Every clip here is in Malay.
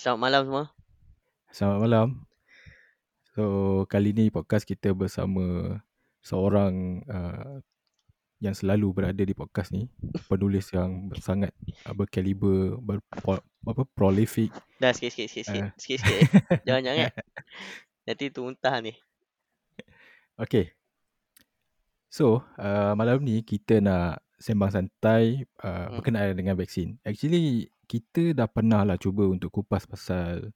Selamat malam semua. Selamat malam. So, kali ni podcast kita bersama seorang uh, yang selalu berada di podcast ni. Penulis yang sangat uh, berkaliber, ber, apa, prolific. Dah sikit sikit sikit sikit. Ah. Sikit sikit. eh. Jangan jangan. Nanti tu muntah ni. Okay. So, uh, malam ni kita nak sembang santai uh, Hmm. berkenaan dengan vaksin. Actually, kita dah pernah lah cuba untuk kupas pasal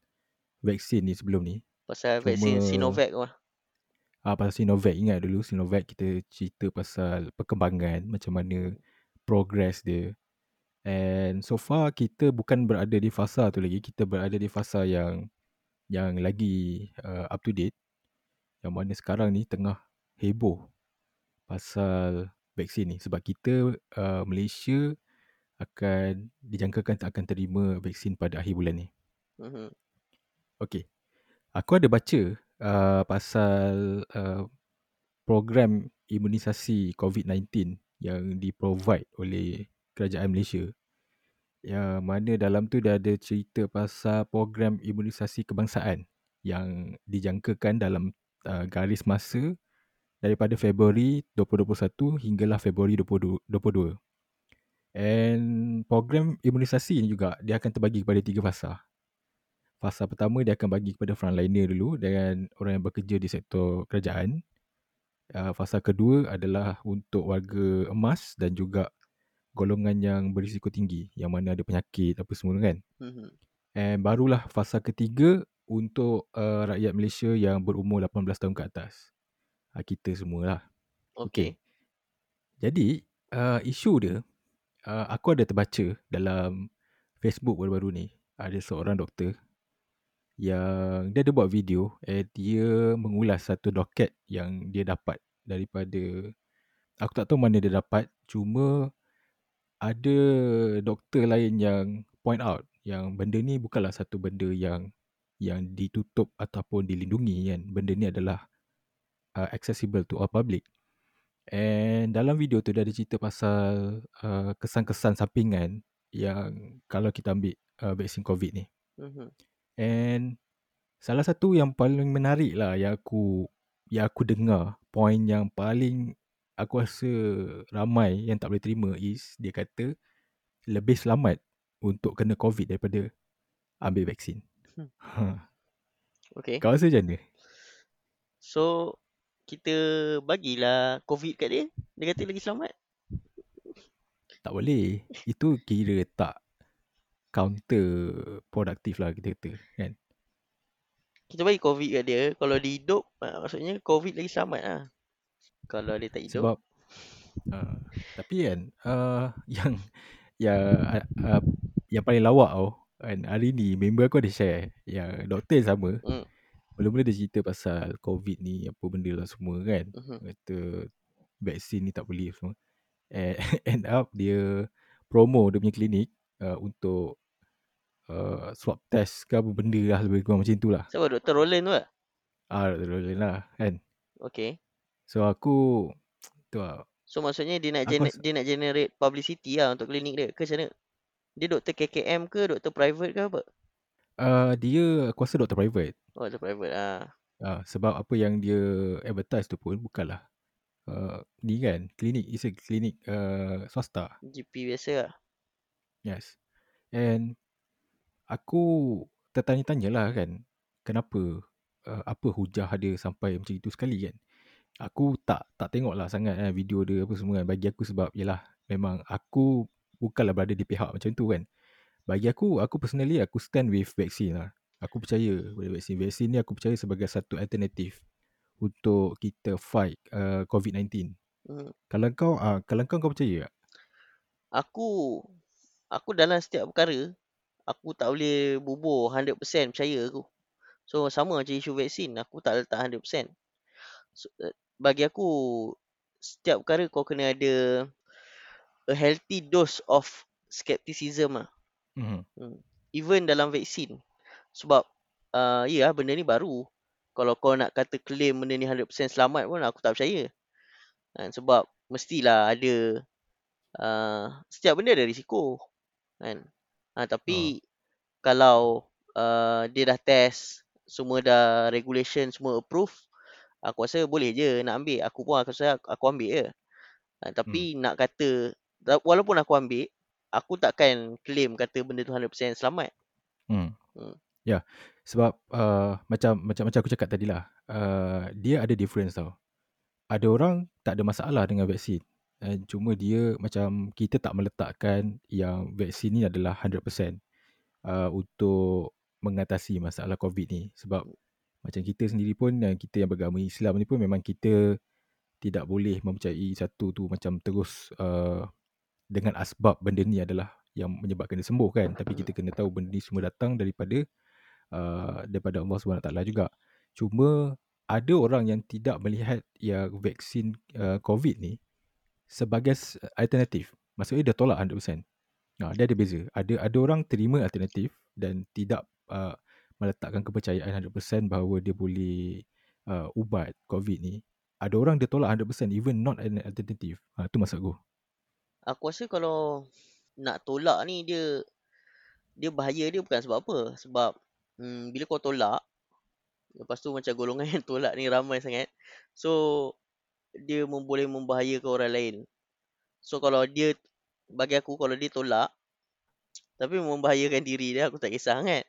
vaksin ni sebelum ni. Pasal Cuma- vaksin Sinovac lah. Ah pasal Sinovac ingat dulu Sinovac kita cerita pasal perkembangan macam mana progress dia. And so far kita bukan berada di fasa tu lagi, kita berada di fasa yang yang lagi uh, up to date. Yang mana sekarang ni tengah heboh pasal vaksin ni sebab kita uh, Malaysia akan dijangkakan tak akan terima vaksin pada akhir bulan ni. Mhm. Okay. Aku ada baca uh, pasal uh, program imunisasi COVID-19 yang di-provide oleh kerajaan Malaysia. Yang mana dalam tu dia ada cerita pasal program imunisasi kebangsaan yang dijangkakan dalam uh, garis masa daripada Februari 2021 hinggalah Februari 2022. And program imunisasi ni juga dia akan terbagi kepada tiga fasa. Fasa pertama dia akan bagi kepada frontliner dulu dengan orang yang bekerja di sektor kerajaan. Uh, fasa kedua adalah untuk warga emas dan juga golongan yang berisiko tinggi yang mana ada penyakit apa semua kan. Mhm. And barulah fasa ketiga untuk uh, rakyat Malaysia yang berumur 18 tahun ke atas. Uh, kita semualah. Okay. Jadi uh, isu dia uh, aku ada terbaca dalam Facebook baru-baru ni. Ada seorang doktor yang dia ada buat video and dia mengulas satu doket yang dia dapat daripada aku tak tahu mana dia dapat cuma ada doktor lain yang point out yang benda ni bukanlah satu benda yang yang ditutup ataupun dilindungi kan. Benda ni adalah uh, accessible to all public and dalam video tu dia ada cerita pasal uh, kesan-kesan sampingan yang kalau kita ambil uh, vaksin covid ni Mhm. And salah satu yang paling menarik lah yang aku yang aku dengar point yang paling aku rasa ramai yang tak boleh terima is dia kata lebih selamat untuk kena COVID daripada ambil vaksin. Hmm. Ha. Okay. Kau rasa macam mana? So kita bagilah COVID kat dia. Dia kata lagi selamat. Tak boleh. Itu kira tak counter produktif lah kita kata kan. Kita bagi COVID kat dia. Kalau dia hidup, ah, maksudnya COVID lagi selamat lah. Kalau dia tak hidup. Sebab uh, tapi kan uh, yang yang uh, yang paling lawak tau kan hari ni member aku ada share yang doktor sama Hmm. Mula-mula dia cerita pasal covid ni apa benda lah semua kan Mhm. kata vaksin ni tak boleh semua and end up dia promo dia punya klinik uh, untuk uh, swab test ke apa benda lah lebih kurang macam tu lah Siapa? Dr. Roland tu lah? ah boleh lah kan Okay. so aku tu lah So maksudnya dia nak gener- dia nak generate publicity lah untuk klinik dia. Ke macam mana? Dia doktor KKM ke doktor private ke apa? uh, dia aku rasa doktor private Oh doktor private. Ah, sebab apa yang dia advertise tu pun bukanlah uh, ni kan klinik is a klinik uh, swasta. GP biasa lah. yes. And aku tertanya-tanya lah kan kenapa uh, apa hujah dia sampai macam itu sekali kan? Aku tak tak tengok lah sangat eh, video dia apa semua kan. Bagi aku sebab yalah memang aku bukanlah berada di pihak macam tu kan. Bagi aku aku personally aku stand with vaksin lah aku percaya pada vaksin vaksin ni aku percaya sebagai satu alternatif untuk kita fight uh, COVID-19 Hmm. kalau kau uh, kalau kau kau percaya tak? Aku aku dalam setiap perkara aku tak boleh bubur 100% percaya aku. So sama macam isu vaksin aku tak letak 100%. So, eh, bagi aku setiap perkara kau kena ada a healthy dose of skepticism lah. Mm-hmm. Even dalam vaksin. Sebab uh, ya benda ni baru. Kalau kau nak kata claim benda ni 100% selamat pun aku tak percaya. Kan? Sebab mestilah ada uh, setiap benda ada risiko. Kan? Ha, tapi kalau uh, dia dah test, semua dah regulation semua approve, aku rasa boleh je nak ambil. Aku pun aku rasa aku ambil je. Uh, tapi hmm. nak kata walaupun aku ambil, aku takkan claim kata benda tu 100% selamat. Hmm. hmm. Ya, sebab uh, macam macam macam aku cakap tadi lah, uh, dia ada difference tau. Ada orang tak ada masalah dengan vaksin. Uh, cuma dia macam kita tak meletakkan yang vaksin ni adalah 100% uh, untuk mengatasi masalah COVID ni. Sebab macam kita sendiri pun, yang kita yang beragama Islam ni pun memang kita tidak boleh mempercayai satu tu macam terus uh, dengan asbab benda ni adalah yang menyebabkan dia sembuh kan. Tapi kita kena tahu benda ni semua datang daripada Uh, daripada Allah SWT juga. Cuma ada orang yang tidak melihat yang vaksin uh, COVID ni sebagai alternatif. Maksudnya dia tolak 100%. Nah, dia ada beza. Ada ada orang terima alternatif dan tidak uh, meletakkan kepercayaan 100% bahawa dia boleh uh, ubat COVID ni. Ada orang dia tolak 100% even not an alternative. Ha, tu maksud aku. Aku rasa kalau nak tolak ni dia dia bahaya dia bukan sebab apa? Sebab hmm, bila kau tolak lepas tu macam golongan yang tolak ni ramai sangat. So dia boleh membahayakan orang lain. So kalau dia bagi aku kalau dia tolak tapi membahayakan diri dia aku tak kisah sangat.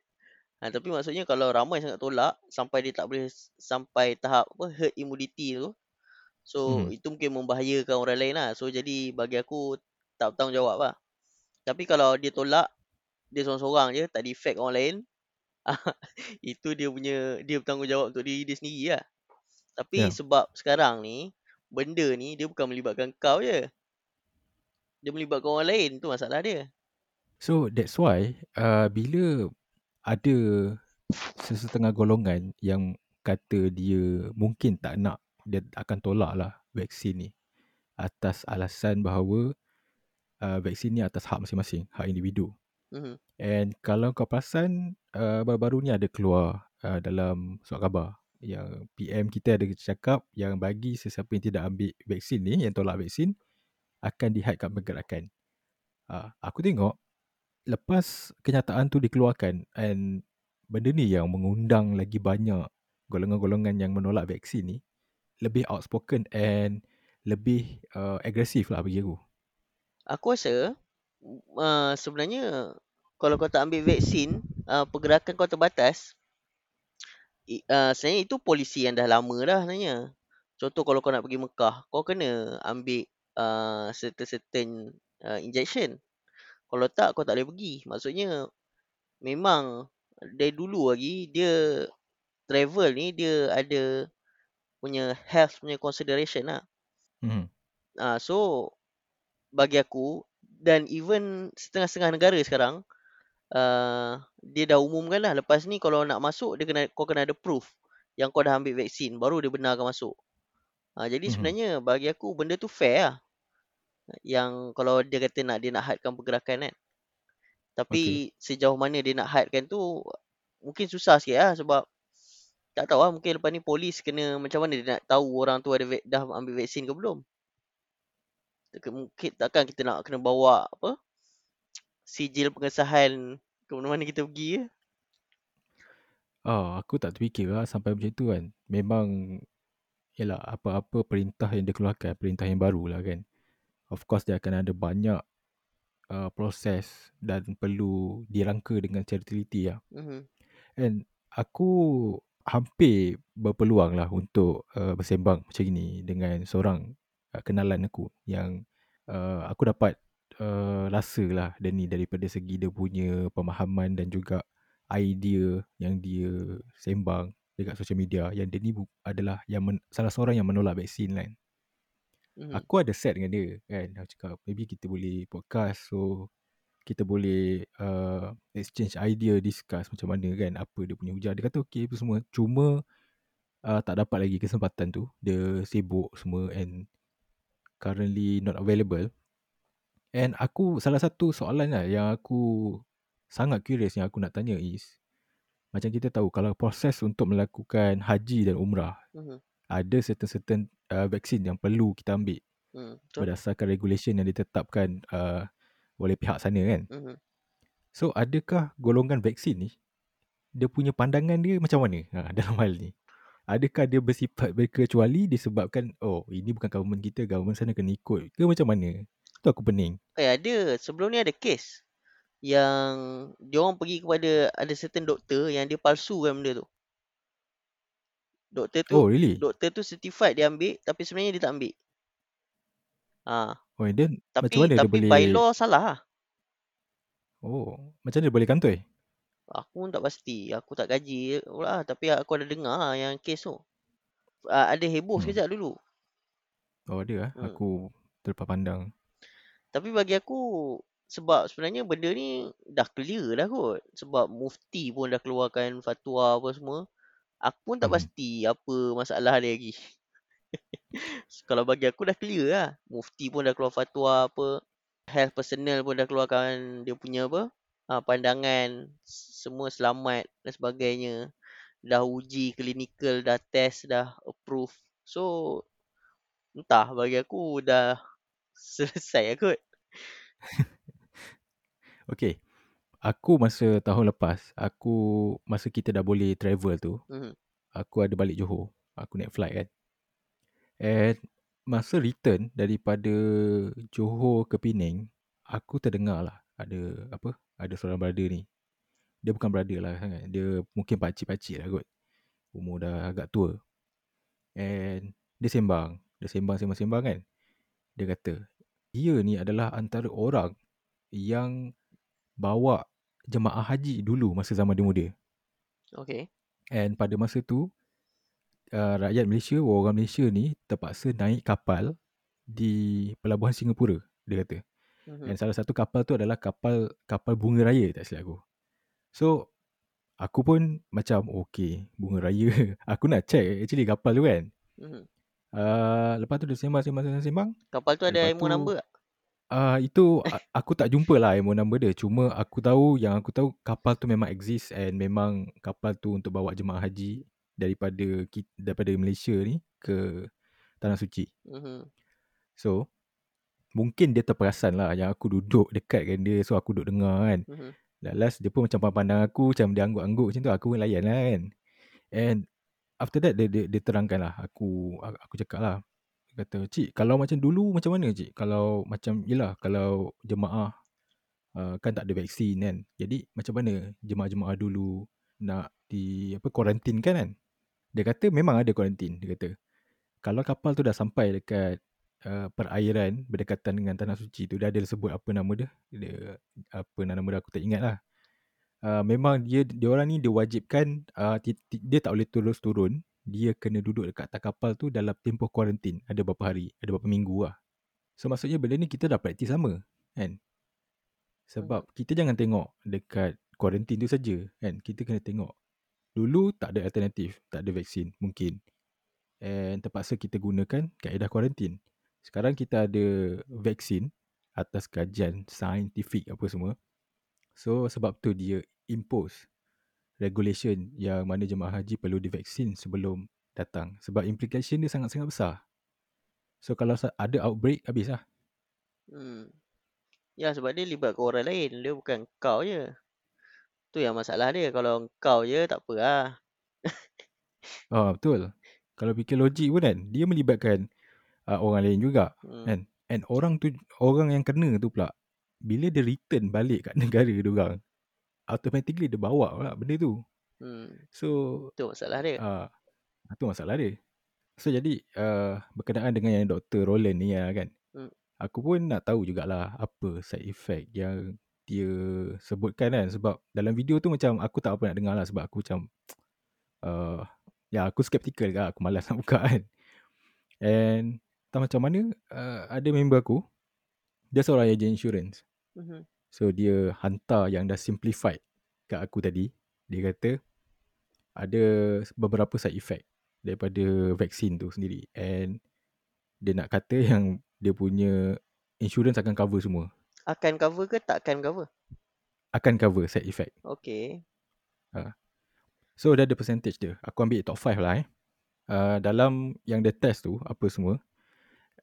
Ha, tapi maksudnya kalau ramai sangat tolak sampai dia tak boleh sampai tahap apa herd immunity tu so hmm. itu mungkin membahayakan orang lain lah. So jadi bagi aku tak bertanggungjawab lah. Tapi kalau dia tolak dia seorang-seorang je tak ada effect orang lain itu dia punya dia bertanggungjawab untuk diri dia sendiri lah. Tapi yeah. sebab sekarang ni benda ni dia bukan melibatkan kau je. Dia melibatkan orang lain tu masalah dia. So that's why uh, bila ada sesetengah golongan yang kata dia mungkin tak nak dia akan tolak lah vaksin ni atas alasan bahawa uh, vaksin ni atas hak masing-masing, hak individu. Mm-hmm. And kalau kau perasan uh, baru-baru ni ada keluar uh, dalam surat khabar yang PM kita ada cakap yang bagi sesiapa yang tidak ambil vaksin ni, yang tolak vaksin akan dihadkan pergerakan. Uh, aku tengok lepas kenyataan tu dikeluarkan and benda ni yang mengundang lagi banyak golongan-golongan yang menolak vaksin ni lebih outspoken and lebih uh, agresif lah bagi aku. Aku rasa uh, sebenarnya kalau kau tak ambil vaksin, uh, pergerakan kau terbatas. Uh, sebenarnya itu polisi yang dah lama dah sebenarnya. Contoh kalau kau nak pergi Mekah, kau kena ambil uh, certain-certain uh, injection. Kalau tak, kau tak boleh pergi. Maksudnya, memang dari dulu lagi, dia travel ni, dia ada punya health punya consideration lah. Mm-hmm. Uh, so, bagi aku, dan even setengah-setengah negara sekarang uh, dia dah umumkan lah lepas ni kalau nak masuk dia kena kau kena ada proof yang kau dah ambil vaksin baru dia benarkan masuk. Uh, jadi mm-hmm. sebenarnya bagi aku benda tu fair lah. Yang kalau dia kata nak dia nak hadkan pergerakan kan. Tapi okay. sejauh mana dia nak hadkan tu mungkin susah sikit lah sebab tak tahu lah mungkin lepas ni polis kena macam mana dia nak tahu orang tu ada dah ambil vaksin ke belum mungkin takkan kita nak kena bawa apa sijil pengesahan ke mana-mana kita pergi ya? Oh, aku tak terfikir lah sampai macam tu kan. Memang ialah apa-apa perintah yang dikeluarkan, perintah yang baru lah kan. Of course dia akan ada banyak uh, proses dan perlu dirangka dengan secara teliti lah. Mm-hmm. And aku hampir berpeluang lah untuk uh, bersembang macam ni dengan seorang uh, kenalan aku yang uh, aku dapat uh, rasa lah dia ni daripada segi dia punya pemahaman dan juga idea yang dia sembang dekat social media yang dia ni adalah yang men, salah seorang yang menolak vaksin kan. Mm. Aku ada set dengan dia kan. Aku cakap maybe kita boleh podcast so kita boleh uh, exchange idea, discuss macam mana kan apa dia punya hujah. Dia kata okey apa semua. Cuma uh, tak dapat lagi kesempatan tu. Dia sibuk semua and currently not available. And aku salah satu soalan lah yang aku sangat curious yang aku nak tanya is macam kita tahu kalau proses untuk melakukan haji dan umrah uh-huh. ada certain-certain uh, vaksin yang perlu kita ambil uh berdasarkan regulation yang ditetapkan uh, oleh pihak sana kan. Uh-huh. So adakah golongan vaksin ni dia punya pandangan dia macam mana ha, dalam hal ni? Adakah dia bersifat berkecuali disebabkan oh ini bukan government kita, government sana kena ikut ke macam mana? Tu aku pening. Eh ada. Sebelum ni ada kes. Yang dia orang pergi kepada ada certain doktor yang dia palsukan benda tu. Doktor tu Oh really? doktor tu certified dia ambil tapi sebenarnya dia tak ambil. Ha, Oh then macam tapi mana dia tapi boleh by law salah lah. Oh, macam mana dia boleh kantoi? Aku pun tak pasti. Aku tak gaji pula tapi aku ada dengar lah yang kes tu. Uh, ada heboh Hmm. sekejap dulu. Oh ada ah. Hmm. Aku terlepas pandang. Tapi bagi aku sebab sebenarnya benda ni dah clear dah kot. Sebab mufti pun dah keluarkan fatwa apa semua. Aku pun tak Mhm. pasti apa masalah dia lagi. Kalau bagi aku dah clear lah. Mufti pun dah keluar fatwa apa. Health personnel pun dah keluarkan dia punya apa. Ha, pandangan. Semua selamat dan sebagainya. Dah uji klinikal, dah test, dah approve. So, entah bagi aku dah selesai lah kot. Okay. Aku masa tahun lepas, aku masa kita dah boleh travel tu, Mhm. aku ada balik Johor. Aku naik flight kan. And masa return daripada Johor ke Penang, aku terdengar lah ada apa? Ada seorang brother ni. Dia bukan brother lah sangat. Dia mungkin pakcik-pakcik lah kot. Umur dah agak tua. And dia sembang. Dia sembang-sembang-sembang kan. Dia kata, dia ni adalah antara orang yang bawa jemaah haji dulu masa zaman dia muda. Okay. And pada masa tu, uh, rakyat Malaysia, orang Malaysia ni terpaksa naik kapal di pelabuhan Singapura, dia kata. Mhm. And salah satu kapal tu adalah kapal kapal bunga raya tak silap aku. So, aku pun macam, okay, bunga raya. aku nak check actually kapal tu kan. Mhm. Uh, lepas tu dia sembang-sembang-sembang. Kapal tu ada Lepas IMO tu- number tak? Uh, itu aku tak jumpa lah MO number dia. Cuma aku tahu yang aku tahu kapal tu memang exist and memang kapal tu untuk bawa jemaah haji daripada daripada Malaysia ni ke Tanah Suci. Mhm. So mungkin dia terperasan lah yang aku duduk dekat dengan dia so aku duduk dengar kan. Mhm. Last last dia pun macam pandang aku macam dia angguk-angguk macam tu aku pun layan lah kan. And after that dia, dia, dia terangkan lah aku aku cakap lah. Kata cik kalau macam dulu macam mana cik? Kalau macam yelah kalau jemaah uh, kan tak ada vaksin kan? Jadi macam mana jemaah-jemaah dulu nak di apa kuarantin kan kan? Dia kata memang ada kuarantin dia kata. Kalau kapal tu dah sampai dekat uh, perairan berdekatan dengan tanah suci tu dia ada sebut apa nama dia? Dia apa nama dia aku tak ingat lah uh, memang dia dia orang ni diwajibkan uh, ti- ti- dia tak boleh terus turun dia kena duduk dekat atas kapal tu dalam tempoh kuarantin. Ada berapa hari ada berapa minggu lah. So maksudnya benda ni kita dah praktis sama kan? Sebab kita jangan tengok dekat kuarantin tu saja kan? Kita kena tengok. Dulu tak ada alternatif tak ada vaksin mungkin. And terpaksa kita gunakan kaedah kuarantin. Sekarang kita ada vaksin atas kajian saintifik apa semua. So sebab tu dia impose regulation yang mana jemaah haji perlu divaksin sebelum datang sebab implication dia sangat-sangat besar so kalau ada outbreak habis lah Hmm. Ya sebab dia libatkan orang lain. Dia bukan kau je. Tu yang masalah dia. Kalau kau je tak apa lah. Ah betul. Kalau fikir logik pun kan, dia melibatkan uh, orang lain juga Hmm. kan. And orang tu orang yang kena tu pula bila dia return balik kat negara dia orang, automatically dia bawa pula benda tu. Hmm. So Tu masalah dia. ah uh, tu masalah dia. So jadi uh, berkenaan dengan yang Dr. Roland ni ya kan. Hmm. Aku pun nak tahu jugalah apa side effect yang dia sebutkan kan sebab dalam video tu macam aku tak apa nak dengar lah sebab aku macam uh, ya aku skeptical kan aku malas nak buka kan and tak macam mana uh, ada member aku dia seorang agent insurance Mhm. So dia hantar yang dah simplified kat aku tadi dia kata ada beberapa side effect daripada vaksin tu sendiri and dia nak kata yang dia punya insurance akan cover semua Akan cover ke tak akan cover? akan cover side effect Okay. So dia ada percentage dia. Aku ambil top 5 lah eh. Uh, dalam yang dia test tu apa semua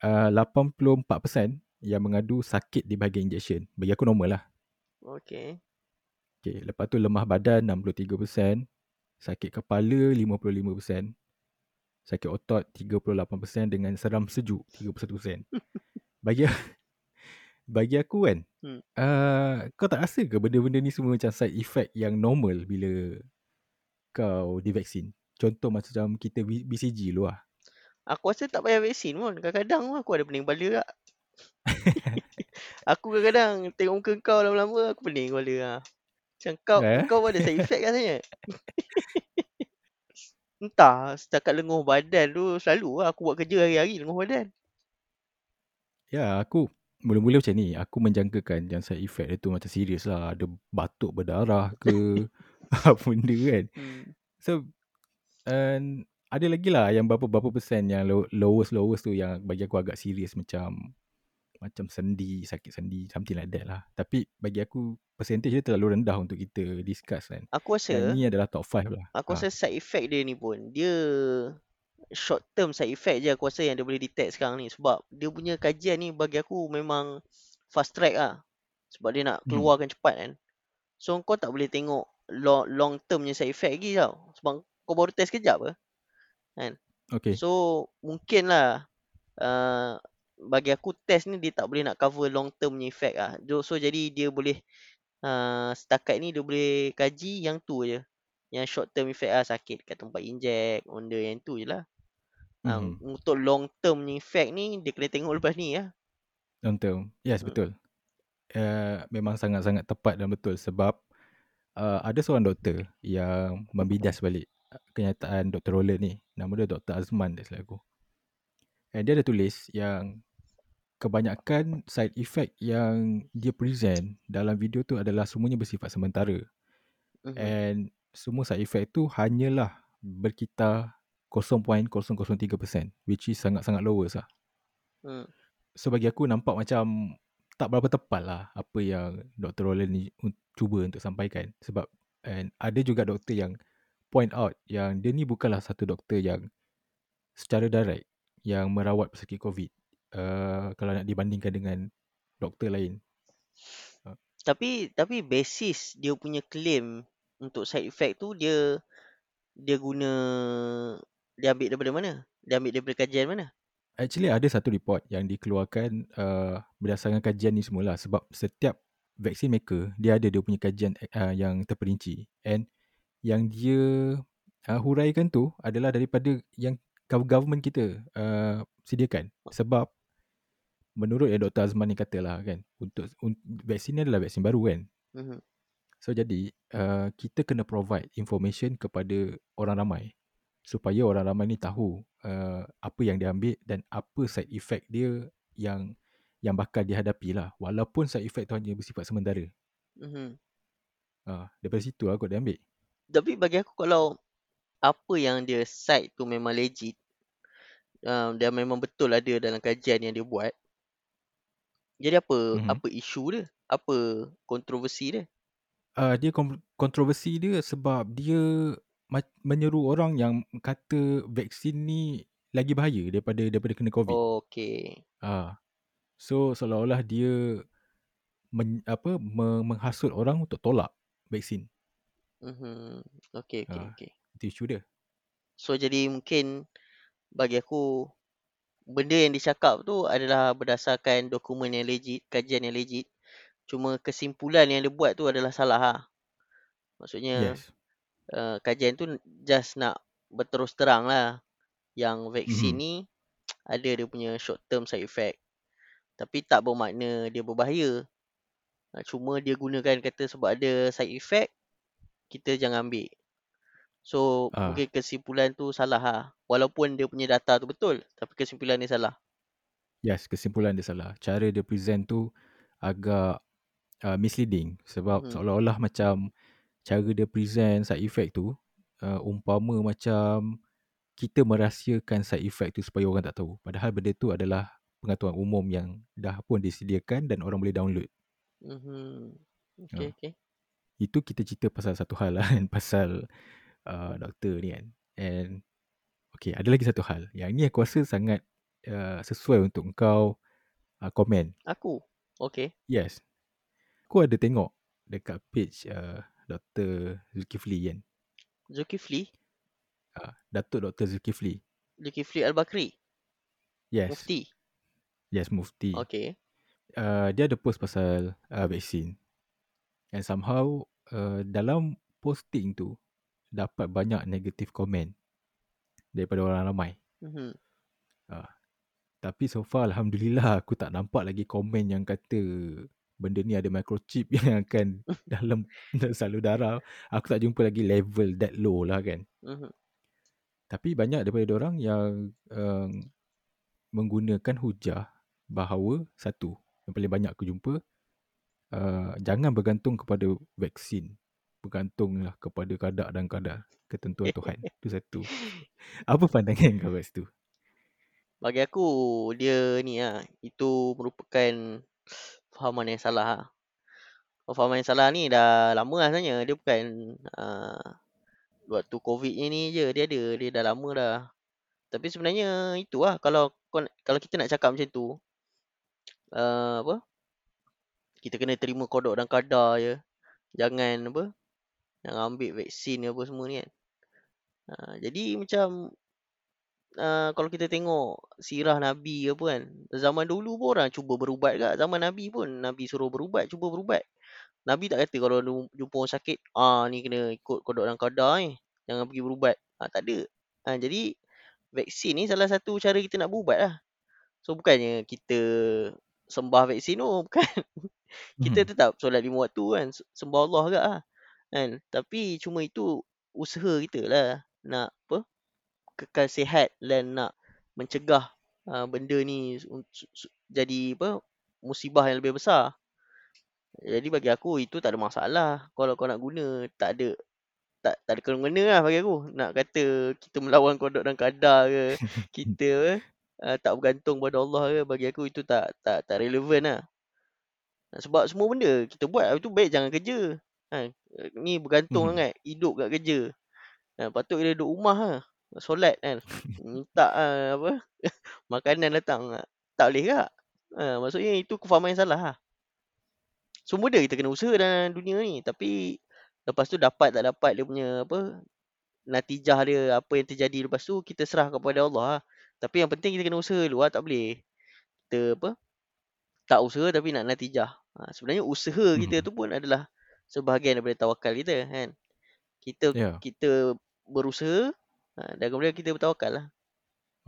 uh, 84% yang mengadu sakit di bahagian injection. Bagi aku normal lah. Okay. Okay, lepas tu lemah badan 63%, sakit kepala 55%, sakit otot 38% dengan seram sejuk 31%. Bagi bagi aku kan, Hmm. uh, kau tak rasa ke benda-benda ni semua macam side effect yang normal bila kau divaksin? Contoh macam kita BCG lu lah. Aku rasa tak payah vaksin pun. Kadang-kadang aku ada pening kepala tak. aku kadang-kadang tengok muka kau lama-lama aku pening kepala lah. Macam kau, Eh? kau ada side effect katanya. Entah, setakat lenguh badan tu selalu lah aku buat kerja hari-hari lenguh badan. Ya, aku mula-mula macam ni. Aku menjangkakan yang side effect dia tu macam serius lah. Ada batuk berdarah ke apa benda kan. Hmm. So, and ada lagi lah yang berapa-berapa persen yang low, lowest-lowest tu yang bagi aku agak serius macam macam sendi, sakit sendi, something like that lah. Tapi bagi aku, percentage dia terlalu rendah untuk kita discuss kan. Aku rasa, Dan ni adalah top 5 lah. aku Ha. rasa side effect dia ni pun, dia short term side effect je aku rasa yang dia boleh detect sekarang ni. Sebab dia punya kajian ni bagi aku memang fast track lah. Sebab dia nak Hmm. keluarkan cepat kan. So kau tak boleh tengok long, long term punya side effect lagi tau. Sebab kau baru test kejap apa. Okay. So mungkin lah uh, bagi aku test ni dia tak boleh nak cover long term punya effect lah. So, so jadi dia boleh uh, setakat ni dia boleh kaji yang tu je. Yang short term effect lah sakit kat tempat inject, benda yang tu je lah. Uh, Mhm. Untuk long term punya effect ni dia kena tengok lepas ni lah. Long term. Yes, Hmm. betul. Uh, memang sangat-sangat tepat dan betul sebab uh, ada seorang doktor yang membidas balik kenyataan Dr. Roland ni. Nama dia Dr. Azman tak silap aku. And dia ada tulis yang kebanyakan side effect yang dia present dalam video tu adalah semuanya bersifat sementara. Mhm. And semua side effect tu hanyalah berkitar 0.003% which is sangat-sangat lowest lah. Hmm. So bagi aku nampak macam tak berapa tepat lah apa yang Dr. Roland ni cuba untuk sampaikan. Sebab and ada juga doktor yang point out yang dia ni bukanlah satu doktor yang secara direct yang merawat pesakit COVID. Uh, kalau nak dibandingkan dengan doktor lain. Tapi tapi basis dia punya claim untuk side effect tu dia dia guna dia ambil daripada mana? Dia ambil daripada kajian mana? Actually ada satu report yang dikeluarkan uh, berdasarkan kajian ni semula sebab setiap vaksin maker dia ada dia punya kajian uh, yang terperinci and yang dia uh, huraikan tu adalah daripada yang gov- government kita uh, sediakan sebab menurut yang Dr. Azman ni katalah kan untuk un, vaksin ni adalah vaksin baru kan Mhm. So jadi uh, kita kena provide information kepada orang ramai supaya orang ramai ni tahu uh, apa yang dia ambil dan apa side effect dia yang yang bakal dihadapi lah walaupun side effect tu hanya bersifat sementara. Mhm. Uh, daripada situ lah kot dia ambil. Tapi bagi aku kalau apa yang dia cite tu memang legit um, dia memang betul ada dalam kajian yang dia buat. Jadi apa Mhm. apa isu dia? Apa kontroversi dia? Uh, dia kontroversi dia sebab dia ma- menyeru orang yang kata vaksin ni lagi bahaya daripada daripada kena COVID. Okey. Ah. So seolah-olah dia men, apa me, menghasut orang untuk tolak vaksin. Mhm. Okey okey Ah. okey. Itu isu dia. So jadi mungkin bagi aku benda yang dicakap tu adalah berdasarkan dokumen yang legit, kajian yang legit. Cuma kesimpulan yang dia buat tu adalah salah lah. Maksudnya Yes. uh, kajian tu just nak berterus terang lah yang vaksin Mhm. ni ada dia punya short term side effect. Tapi tak bermakna dia berbahaya. Cuma dia gunakan kata sebab ada side effect, kita jangan ambil. So Ah. mungkin kesimpulan tu salah lah. Walaupun dia punya data tu betul, tapi kesimpulan dia salah. Yes, kesimpulan dia salah. Cara dia present tu agak uh, misleading sebab Mhm. seolah-olah macam cara dia present side effect tu uh, umpama macam kita merahsiakan side effect tu supaya orang tak tahu. Padahal benda tu adalah pengetahuan umum yang dah pun disediakan dan orang boleh download. Mhm. Okey Ah. okey. Itu kita cerita pasal satu hal lah kan pasal uh, doktor ni kan. And okay, ada lagi satu hal. Yang ni aku rasa sangat uh, sesuai untuk kau uh, komen. Aku. Okey. Yes. Aku ada tengok dekat page uh, Dr. Zulkifli kan. Zulkifli? Uh, Datuk Dr. Zulkifli. Zulkifli Al-Bakri? Yes. Mufti? Yes, Mufti. Okay. Uh, dia ada post pasal uh, vaksin. And somehow uh, dalam posting tu dapat banyak negative comment daripada orang ramai. Mm-hmm. Uh, tapi so far Alhamdulillah aku tak nampak lagi komen yang kata benda ni ada microchip yang akan dalam salur darah. Aku tak jumpa lagi level that low lah kan. Mm-hmm. Tapi banyak daripada orang yang um, menggunakan hujah bahawa satu yang paling banyak aku jumpa uh, jangan bergantung kepada vaksin bergantunglah kepada kadar dan kadar ketentuan Tuhan. Itu satu. Apa pandangan kau kat situ? Bagi aku dia ni ah itu merupakan fahaman yang salah ah fahaman yang salah ni dah lama lah sebenarnya. Dia bukan uh, waktu covid ni je. Dia ada dia dah lama dah. Tapi sebenarnya itu lah. Kalau kalau kita nak cakap macam tu uh, apa? Kita kena terima kodok dan kadar je. Jangan apa jangan ambil vaksin apa semua ni kan uh, jadi macam uh, kalau kita tengok sirah nabi apa kan zaman dulu pun orang cuba berubat kat zaman nabi pun nabi suruh berubat cuba berubat nabi tak kata kalau jumpa orang sakit ah ni kena ikut kodok dan kadar ni jangan pergi berubat ah tak ada uh, jadi vaksin ni salah satu cara kita nak berubat lah So bukannya kita sembah vaksin tu bukan. kita hmm. tetap solat lima waktu kan. Sembah Allah agak lah. Kan? Tapi cuma itu usaha kita lah. Nak apa? Kekal sihat dan nak mencegah uh, benda ni jadi apa? Musibah yang lebih besar. Jadi bagi aku itu tak ada masalah. Kalau kau nak guna tak ada tak tak ada kena-mena lah bagi aku. Nak kata kita melawan kodok dan kadar ke. kita uh, tak bergantung pada Allah ke bagi aku itu tak tak tak relevan lah. Sebab semua benda kita buat itu baik jangan kerja. Ha, ni bergantung hmm. sangat hidup kat kerja. Ha, patut kita duduk rumah lah. Solat kan. Minta uh, apa makanan datang. Tak boleh tak? Ha, maksudnya itu kefahaman yang salah lah. Semua dia kita kena usaha dalam dunia ni. Tapi lepas tu dapat tak dapat dia punya apa natijah dia apa yang terjadi lepas tu kita serah kepada Allah lah. Tapi yang penting kita kena usaha dulu lah. Tak boleh kita apa. Tak usaha tapi nak natijah. Ha, sebenarnya usaha kita hmm. tu pun adalah sebahagian daripada tawakal kita kan. Kita yeah. kita berusaha ha, dan kemudian kita bertawakal lah.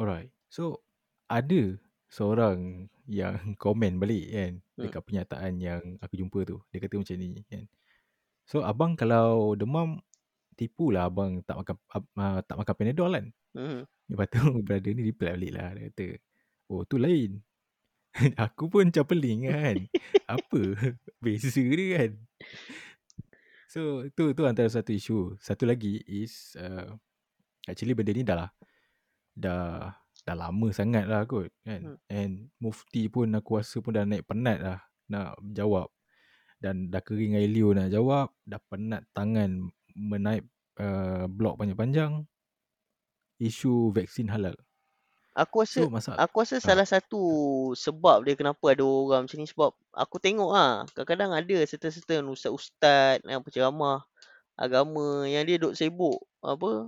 Alright. So ada seorang yang komen balik kan hmm. dekat pernyataan yang aku jumpa tu. Dia kata macam ni kan. So abang kalau demam tipulah abang tak makan uh, tak makan Panadol kan. Hmm. Lepas tu brother ni reply balik lah. Dia kata, oh tu lain. aku pun macam peling kan. Apa? Beza dia kan. So tu tu antara satu isu. Satu lagi is uh, actually benda ni dah lah. Dah dah lama sangat lah kot kan. Hmm. And mufti pun aku rasa pun dah naik penat lah nak jawab. Dan dah kering air liu nak jawab. Dah penat tangan menaip uh, blok panjang-panjang isu vaksin halal. Aku rasa so, aku rasa ha. salah satu sebab dia kenapa ada orang macam ni sebab aku tengok ah kadang-kadang ada serta-serta ustaz-ustaz yang penceramah agama yang dia duk sibuk apa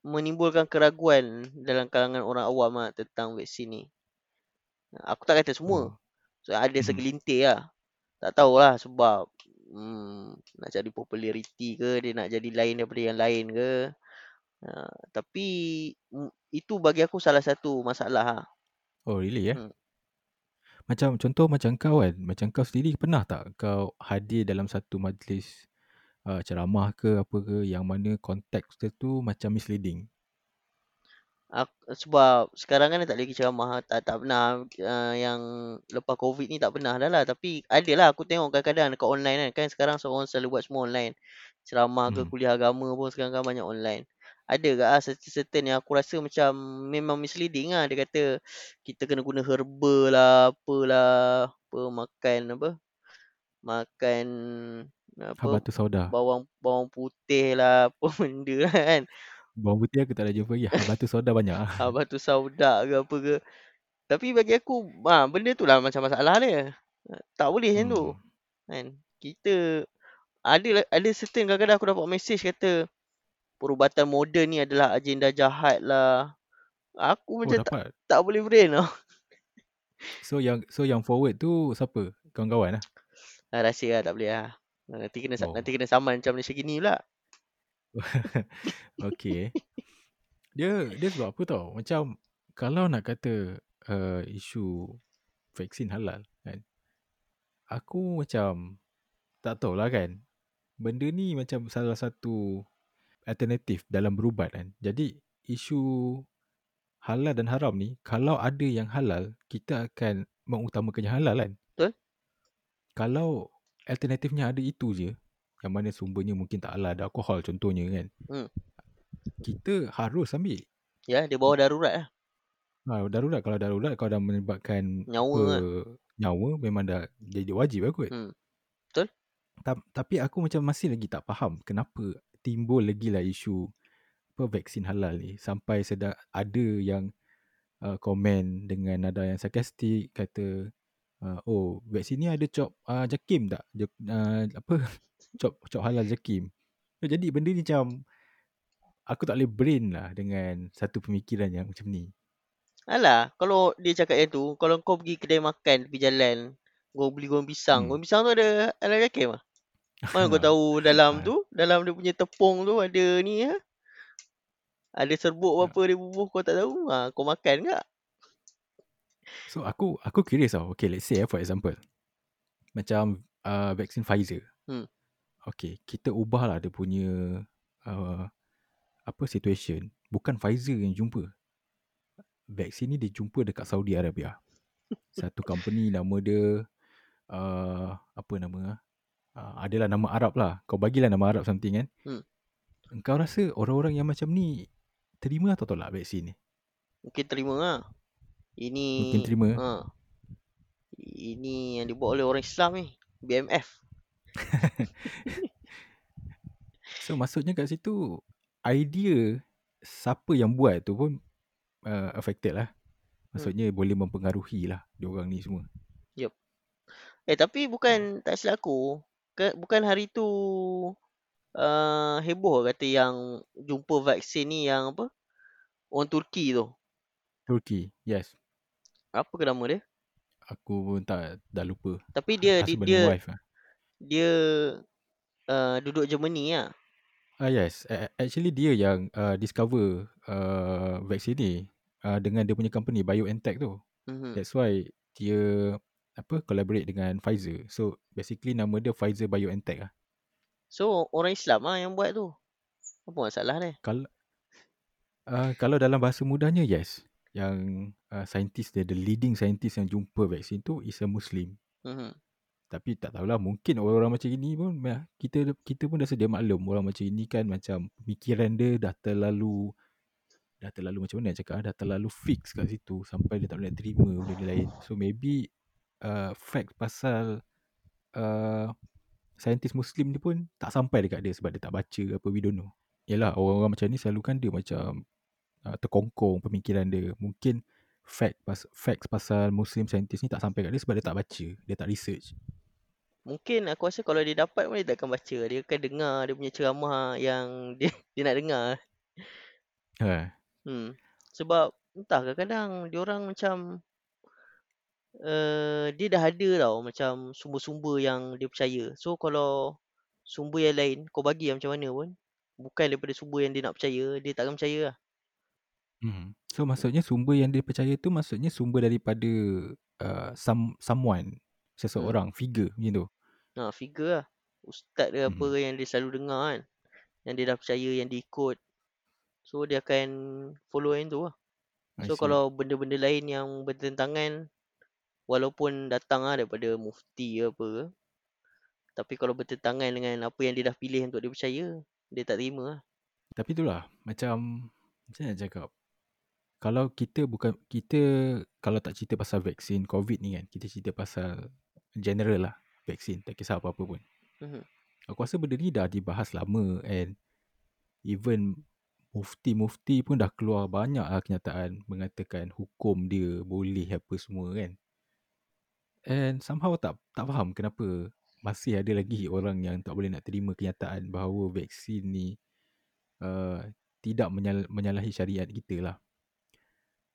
menimbulkan keraguan dalam kalangan orang awam ah tentang vaksin ni. Aku tak kata semua. Hmm. So ada hmm. segelintir lah. Tak tahulah sebab hmm, nak cari populariti ke dia nak jadi lain daripada yang lain ke. Ha, tapi itu bagi aku salah satu masalah. Ha. Oh really ya? Hmm. Macam contoh macam kau kan, macam kau sendiri pernah tak kau hadir dalam satu majlis uh, ceramah ke apa ke yang mana konteks tu macam misleading? Aku, sebab sekarang kan tak lagi ceramah tak, tak pernah uh, yang lepas covid ni tak pernah dah lah tapi ada lah aku tengok kadang-kadang dekat online kan kan sekarang seorang selalu buat semua online ceramah ke hmm. kuliah agama pun sekarang kan banyak online ada ke? Ah certain yang aku rasa macam memang misleading ah dia kata kita kena guna herba lah apalah apa makan apa? Makan apa? Habatu sauda. Bawang bawang putih lah apa benda lah kan. Bawang putih aku tak ada jumpa lagi. Habatu sauda banyak ah habatu sauda ke apa ke. Tapi bagi aku ah benda tu lah macam masalah dia. Tak boleh macam hmm. tu kan. Kita Ada ada certain kadang-kadang aku dapat message kata perubatan moden ni adalah agenda jahat lah. Aku Oh macam tak, tak boleh brain tau. So yang so yang forward tu siapa? Kawan-kawan lah. Ah, rahsia lah tak boleh lah. Nanti kena Oh. nanti kena saman macam Malaysia gini pula. Okay. Dia dia sebab apa tau? Macam kalau nak kata uh, isu vaksin halal kan. Aku macam tak tahulah kan. Benda ni macam salah satu alternatif dalam berubat kan. Jadi isu halal dan haram ni kalau ada yang halal kita akan mengutamakan yang halal kan. Betul. Kalau alternatifnya ada itu je yang mana sumbernya mungkin tak halal ada alkohol contohnya kan. Hmm. Kita harus ambil. Ya, dia bawa darurat lah. Ha, darurat kalau darurat kalau dah menyebabkan Nyawa apa, kan. nyawa memang dah jadi wajib lah kot. Hmm. Betul. Ta- tapi aku macam masih lagi tak faham kenapa timbul lagi lah isu apa vaksin halal ni sampai sedar ada yang uh, komen dengan nada yang sarkastik kata uh, oh vaksin ni ada cop uh, jakim tak J- uh, apa cop cop halal jakim jadi benda ni macam aku tak boleh brain lah dengan satu pemikiran yang macam ni Alah, kalau dia cakap yang tu, kalau kau pergi kedai makan tepi jalan, kau beli goreng pisang, Hmm. goreng pisang tu ada ada jakim ah. Mana kau tahu dalam tu, dalam dia punya tepung tu ada ni ah. Ada serbuk apa dia bubuh kau tak tahu. Ha, kau makan tak? So aku aku curious tau. Okay, let's say eh, for example. Macam uh, vaksin Pfizer. Hmm. Okay, kita ubahlah dia punya uh, apa situation. Bukan Pfizer yang jumpa. Vaksin ni dia jumpa dekat Saudi Arabia. Satu company nama dia uh, apa nama? Uh, adalah nama Arab lah. Kau bagilah nama Arab something kan. Hmm. Engkau rasa orang-orang yang macam ni terima atau tolak vaksin ni? Mungkin terima lah. Ini Mungkin terima. Ha. Ini yang dibuat oleh orang Islam ni. BMF. So maksudnya kat situ idea siapa yang buat tu pun uh, affected lah. Maksudnya hmm. boleh mempengaruhi lah diorang ni semua. Eh tapi bukan tak silap aku. Ke, bukan hari tu uh, heboh kata yang jumpa vaksin ni yang apa? Orang Turki tu. Turkey, yes. Apa ke nama dia? Aku pun tak dah lupa. Tapi dia dia Husband dia, wife lah. dia uh, duduk Germany lah. Ah yes, A- actually dia yang uh, discover uh, vaksin ni uh, dengan dia punya company BioNTech tu. Mhm. That's why dia apa collaborate dengan Pfizer. So basically nama dia Pfizer BioNTech lah. So orang Islam lah yang buat tu. Apa masalah dia? Kalau uh, kalau dalam bahasa mudahnya yes, yang uh, scientist dia the leading scientist yang jumpa vaksin tu is a Muslim. Mhm. Tapi tak tahulah mungkin orang-orang macam ini pun kita kita pun dah sedia maklum orang macam ini kan macam pemikiran dia dah terlalu dah terlalu macam mana nak cakap ah, dah terlalu fix kat situ sampai dia tak boleh terima benda lain. So maybe uh, fact pasal uh, saintis muslim ni pun tak sampai dekat dia sebab dia tak baca apa we don't know. Yalah orang-orang macam ni selalu kan dia macam uh, terkongkong pemikiran dia. Mungkin fact pas facts pasal muslim saintis ni tak sampai kat dia sebab dia tak baca, dia tak research. Mungkin aku rasa kalau dia dapat pun dia takkan baca. Dia akan dengar dia punya ceramah yang dia, dia nak dengar. Ha. Hmm. Sebab entah kadang-kadang dia orang macam uh, dia dah ada tau macam sumber-sumber yang dia percaya. So kalau sumber yang lain kau bagi yang macam mana pun bukan daripada sumber yang dia nak percaya, dia takkan percaya lah. Hmm. So maksudnya sumber yang dia percaya tu maksudnya sumber daripada uh, some someone, seseorang, figure macam tu. Ha, figure lah. Ustaz dia apa Mhm. yang dia selalu dengar kan. Yang dia dah percaya, yang dia ikut. So dia akan follow yang tu lah. I So see. kalau benda-benda lain yang bertentangan walaupun datang lah daripada mufti ke apa ke, tapi kalau bertentangan dengan apa yang dia dah pilih untuk dia percaya, dia tak terima lah. Tapi itulah macam macam nak cakap kalau kita bukan kita kalau tak cerita pasal vaksin covid ni kan kita cerita pasal general lah vaksin tak kisah apa-apa pun Mhm. aku rasa benda ni dah dibahas lama and even mufti-mufti pun dah keluar banyak lah kenyataan mengatakan hukum dia boleh apa semua kan and somehow tak tak faham kenapa masih ada lagi orang yang tak boleh nak terima kenyataan bahawa vaksin ni uh, tidak menyal- menyalahi syariat kita lah.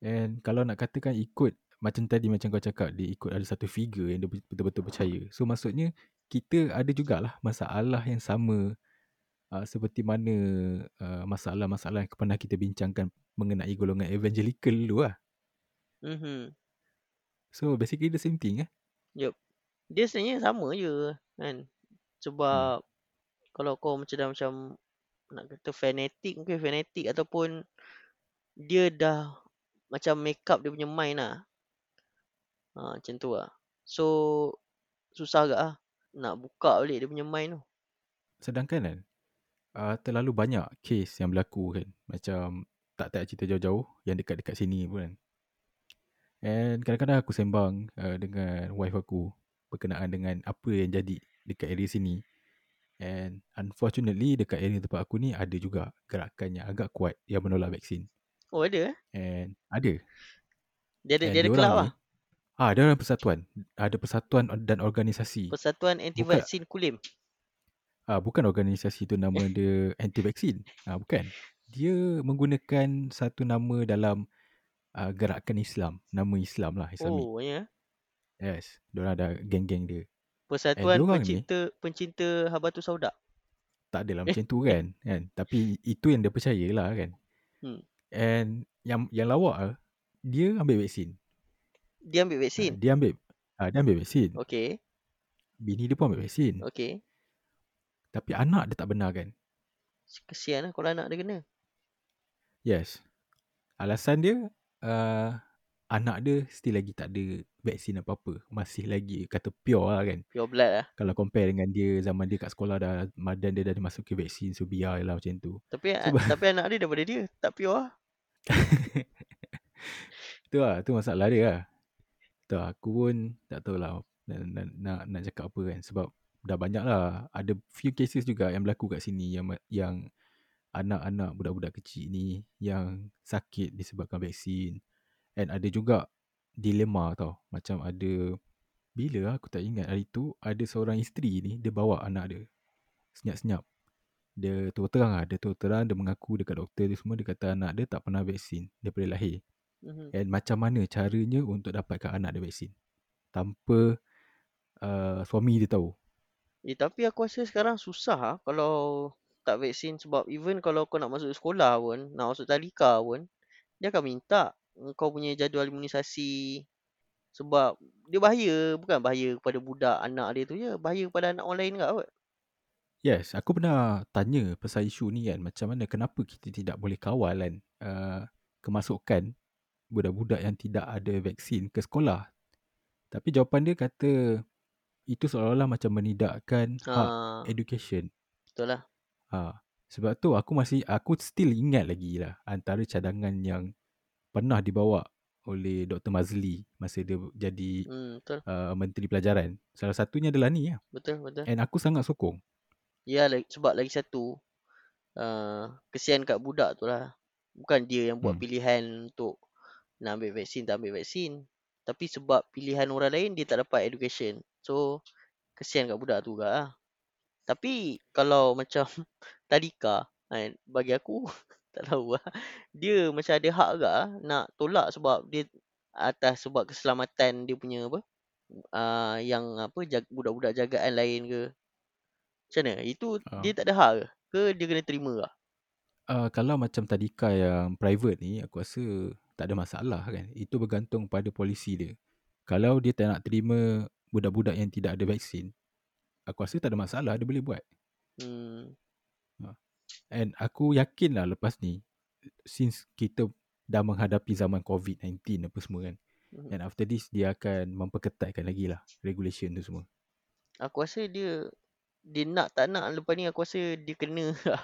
And kalau nak katakan ikut macam tadi macam kau cakap dia ikut ada satu figure yang dia betul-betul percaya. So maksudnya kita ada jugalah masalah yang sama uh, seperti mana uh, masalah-masalah yang pernah kita bincangkan mengenai golongan evangelical dulu lah. Mhm. So basically the same thing eh. Yup. Dia sebenarnya sama je kan. Sebab kalau kau macam dah macam nak kata fanatic mungkin fanatic ataupun dia dah macam make up dia punya mind lah. Ha, macam tu lah. So susah agak lah nak buka balik dia punya mind tu. Sedangkan kan uh, terlalu banyak case yang berlaku kan. Macam tak tak cerita jauh-jauh yang dekat-dekat sini pun kan. And kadang-kadang aku sembang uh, dengan wife aku berkenaan dengan apa yang jadi dekat area sini. And unfortunately dekat area tempat aku ni ada juga gerakan yang agak kuat yang menolak vaksin. Oh ada eh? And ada. Dia ada, And dia ada kelab lah. Ah, ada orang persatuan. Ada persatuan dan organisasi. Persatuan Anti Vaksin Kulim. Ah, bukan organisasi tu nama dia anti vaksin. Ah, bukan. Dia menggunakan satu nama dalam uh, gerakan Islam, nama Islam lah, Islamic. Oh ya. Yes, diorang ada geng-geng dia. Persatuan diorang ni- pencinta pencinta Habatus Sauda. Tak adalah Eh. macam tu kan, kan. Tapi itu yang dia percaya lah kan. Hmm. And yang yang lawak dia ambil vaksin. Dia ambil Ah, vaksin. dia ambil ah, dia ambil vaksin. Okey. Bini dia pun ambil vaksin. Okey. Tapi anak dia tak benarkan. Kesian lah kalau anak dia kena. Yes. Alasan dia uh, anak dia still lagi tak ada vaksin apa-apa. Masih lagi kata pure lah kan. Pure blood lah. Kalau compare dengan dia zaman dia kat sekolah dah madan dia dah masuk ke vaksin so biar lah macam tu. Tapi Sebab- tapi anak dia daripada dia. Tak pure lah. tu lah, tu masalah dia lah. Tu lah, aku pun tak tahu lah nak, nak, nak, nak cakap apa kan. Sebab dah banyak lah. Ada few cases juga yang berlaku kat sini yang yang anak-anak budak-budak kecil ni yang sakit disebabkan vaksin. And ada juga dilema tau. Macam ada, bila lah aku tak ingat hari tu, ada seorang isteri ni, dia bawa anak dia. Senyap-senyap. Dia terus terang lah, dia terus terang, dia mengaku dekat doktor dia semua, dia kata anak dia tak pernah vaksin daripada lahir. Mhm. And macam mana caranya untuk dapatkan anak dia vaksin. Tanpa uh, suami dia tahu. Eh, tapi aku rasa sekarang susah lah kalau tak vaksin sebab even kalau kau nak masuk sekolah pun, nak masuk tadika pun, dia akan minta kau punya jadual imunisasi sebab dia bahaya, bukan bahaya kepada budak anak dia tu je, bahaya kepada anak orang lain juga kot. Yes, aku pernah tanya pasal isu ni kan. Macam mana, kenapa kita tidak boleh kawal kan uh, kemasukan budak-budak yang tidak ada vaksin ke sekolah. Tapi jawapan dia kata itu seolah-olah macam menidakkan hak Ha, education. betul lah. Ha, sebab tu aku masih aku still ingat lagi lah antara cadangan yang pernah dibawa oleh Dr. Mazli masa dia jadi Hmm, betul. uh, Menteri Pelajaran. Salah satunya adalah ni lah. Betul, betul. And aku sangat sokong. Ya, sebab lagi satu, uh, kesian kat budak tu lah. Bukan dia yang buat Hmm. pilihan untuk nak ambil vaksin, tak ambil vaksin. Tapi sebab pilihan orang lain, dia tak dapat education. So, kesian kat budak tu juga lah. Tapi, kalau macam tadika, kan, bagi aku, tak tahu lah. Dia macam ada hak juga lah nak tolak sebab dia atas sebab keselamatan dia punya apa, uh, yang apa, jag- budak-budak jagaan lain ke. Macam mana? Itu Ah. dia tak ada hak ke? Ke dia kena terima lah? Uh, kalau macam tadika yang private ni, aku rasa tak ada masalah kan. Itu bergantung pada polisi dia. Kalau dia tak nak terima budak-budak yang tidak ada vaksin, aku rasa tak ada masalah, dia boleh buat. Hmm. And aku yakin lah lepas ni, since kita dah menghadapi zaman COVID-19 apa semua kan. Mhm. And after this, dia akan memperketatkan lagi lah regulation tu semua. Aku rasa dia dia nak tak nak lepas ni aku rasa dia kena lah.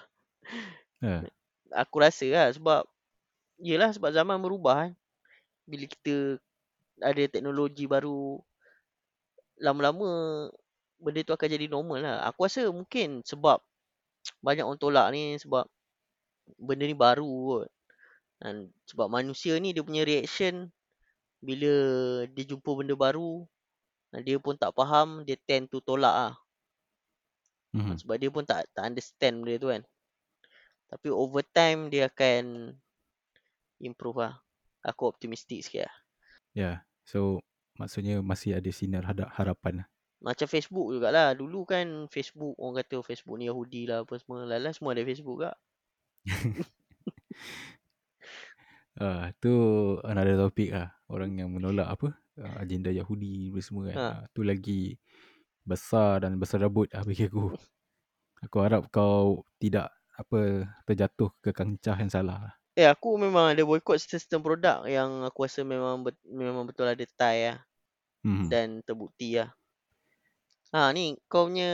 Ha. Aku rasa lah sebab yelah sebab zaman berubah kan. Bila kita ada teknologi baru lama-lama benda tu akan jadi normal lah. Aku rasa mungkin sebab banyak orang tolak ni sebab benda ni baru kot. Dan sebab manusia ni dia punya reaction bila dia jumpa benda baru dia pun tak faham dia tend to tolak ah. Mhm. Sebab dia pun tak tak understand benda tu kan. Tapi over time dia akan improve lah. Aku optimistik sikit lah. Ya. So maksudnya masih ada sinar harapan lah. Macam Facebook jugalah. Dulu kan Facebook, orang kata Facebook ni Yahudi lah apa semua. Lala semua ada Facebook kak. Ah, tu another topic lah. Orang yang menolak apa? Uh, agenda Yahudi apa semua kan. Ha. Ha. tu lagi besar dan besar rabut lah bagi aku. Aku harap kau tidak apa terjatuh ke kancah yang salah lah. Eh aku memang ada boycott sistem produk yang aku rasa memang bet, memang betul ada tie lah. Hmm. Dan terbukti lah. Ha ni kau punya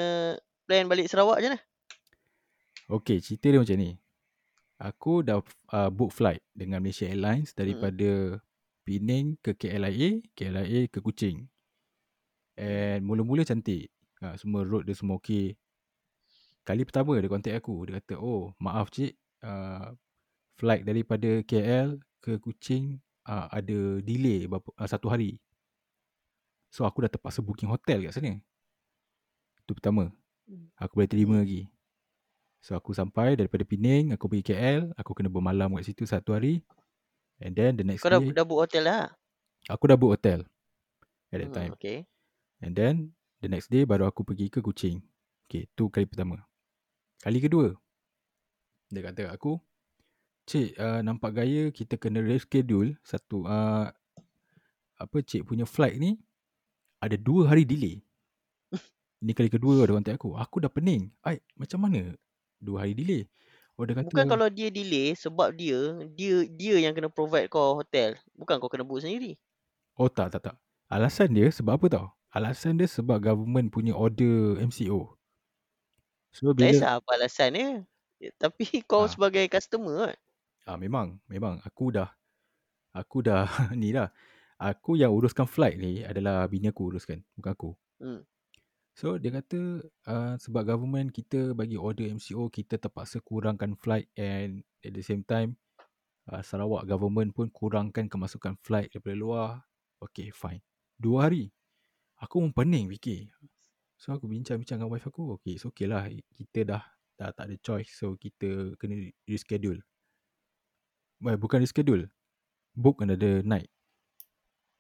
plan balik Sarawak je lah. Okay, cerita dia macam ni. Aku dah uh, book flight dengan Malaysia Airlines daripada Penang ke KLIA, KLIA ke Kuching. And mula-mula cantik. Uh, semua road dia semua okey. Kali pertama dia contact aku. Dia kata, oh maaf cik. Uh, flight daripada KL ke Kuching uh, ada delay berapa, uh, satu hari. So aku dah terpaksa booking hotel kat sana. Itu pertama. Aku boleh terima lagi. So aku sampai daripada Penang, aku pergi KL, aku kena bermalam kat situ satu hari. And then the next Kau dah, day, dah book hotel lah. aku dah book hotel at that Hmm, time. okay. And then the next day baru aku pergi ke Kuching. Okay, tu kali pertama. Kali kedua, dia kata kat aku, Cik, uh, nampak gaya kita kena reschedule satu, uh, apa cik punya flight ni ada dua hari delay. Ini kali kedua dia contact aku. Aku dah pening. Ai, macam mana dua hari delay? Oh, dia kata, Bukan kalau dia delay sebab dia dia dia yang kena provide kau hotel. Bukan kau kena book sendiri. Oh tak tak tak. Alasan dia sebab apa tau? Alasan dia sebab government punya order MCO. So Tak bila kisah apa alasan dia. Eh, Tapi kau Ah. sebagai customer kan. ah memang memang aku dah aku dah ni dah. Aku yang uruskan flight ni adalah bini aku uruskan, bukan aku. Hmm. So dia kata uh, sebab government kita bagi order MCO kita terpaksa kurangkan flight and at the same time uh, Sarawak government pun kurangkan kemasukan flight daripada luar. Okay fine. Dua hari. Aku pun pening fikir. So aku bincang-bincang dengan wife aku. Okay so okay lah. Kita dah dah tak ada choice. So kita kena reschedule. Well, bukan reschedule. Book another night.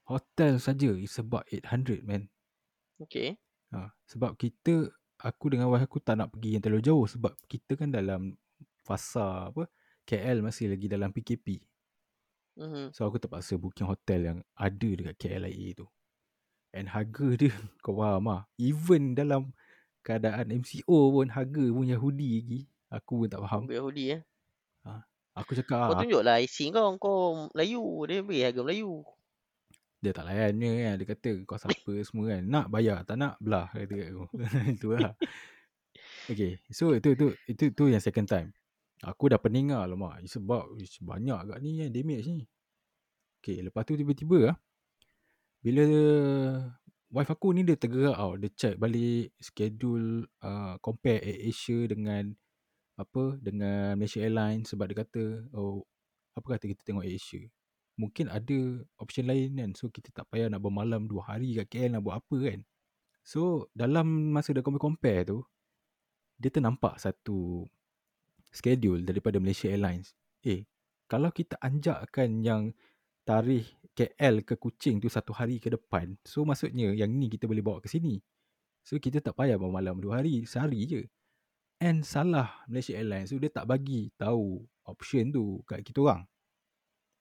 Hotel saja is about 800 man. Okay. Ha, sebab kita aku dengan wife aku tak nak pergi yang terlalu jauh sebab kita kan dalam fasa apa KL masih lagi dalam PKP. Mm-hmm. So aku terpaksa booking hotel yang ada dekat KLIA tu. And harga dia kau faham lah. Even dalam keadaan MCO pun harga pun Yahudi lagi. Aku pun tak faham. Yahudi eh. Aku cakap Kau ah, tunjuklah IC kau. Kau Melayu. Dia beri harga Melayu. Dia tak layan dia kan. Dia kata kau siapa semua kan. Nak bayar tak nak belah. Kata kat aku. Itu lah. Okay. So itu, itu, itu, itu yang second time. Aku dah pening lah. Alamak. Sebab banyak kat ni kan damage ni. Okay. Lepas tu tiba-tiba lah. Bila wife aku ni dia tergerak tau. Dia check balik schedule uh, compare Air Asia dengan apa dengan Malaysia Airlines sebab dia kata oh apa kata kita tengok Air Asia. Mungkin ada option lain kan. So kita tak payah nak bermalam dua hari kat KL nak buat apa kan. So dalam masa dia compare-compare tu dia ternampak satu schedule daripada Malaysia Airlines. Eh, kalau kita anjakkan yang tarikh KL ke Kuching tu satu hari ke depan, so maksudnya yang ni kita boleh bawa ke sini. So kita tak payah bermalam dua hari, sehari je. And salah Malaysia Airlines tu dia tak bagi tahu option tu kat kita orang.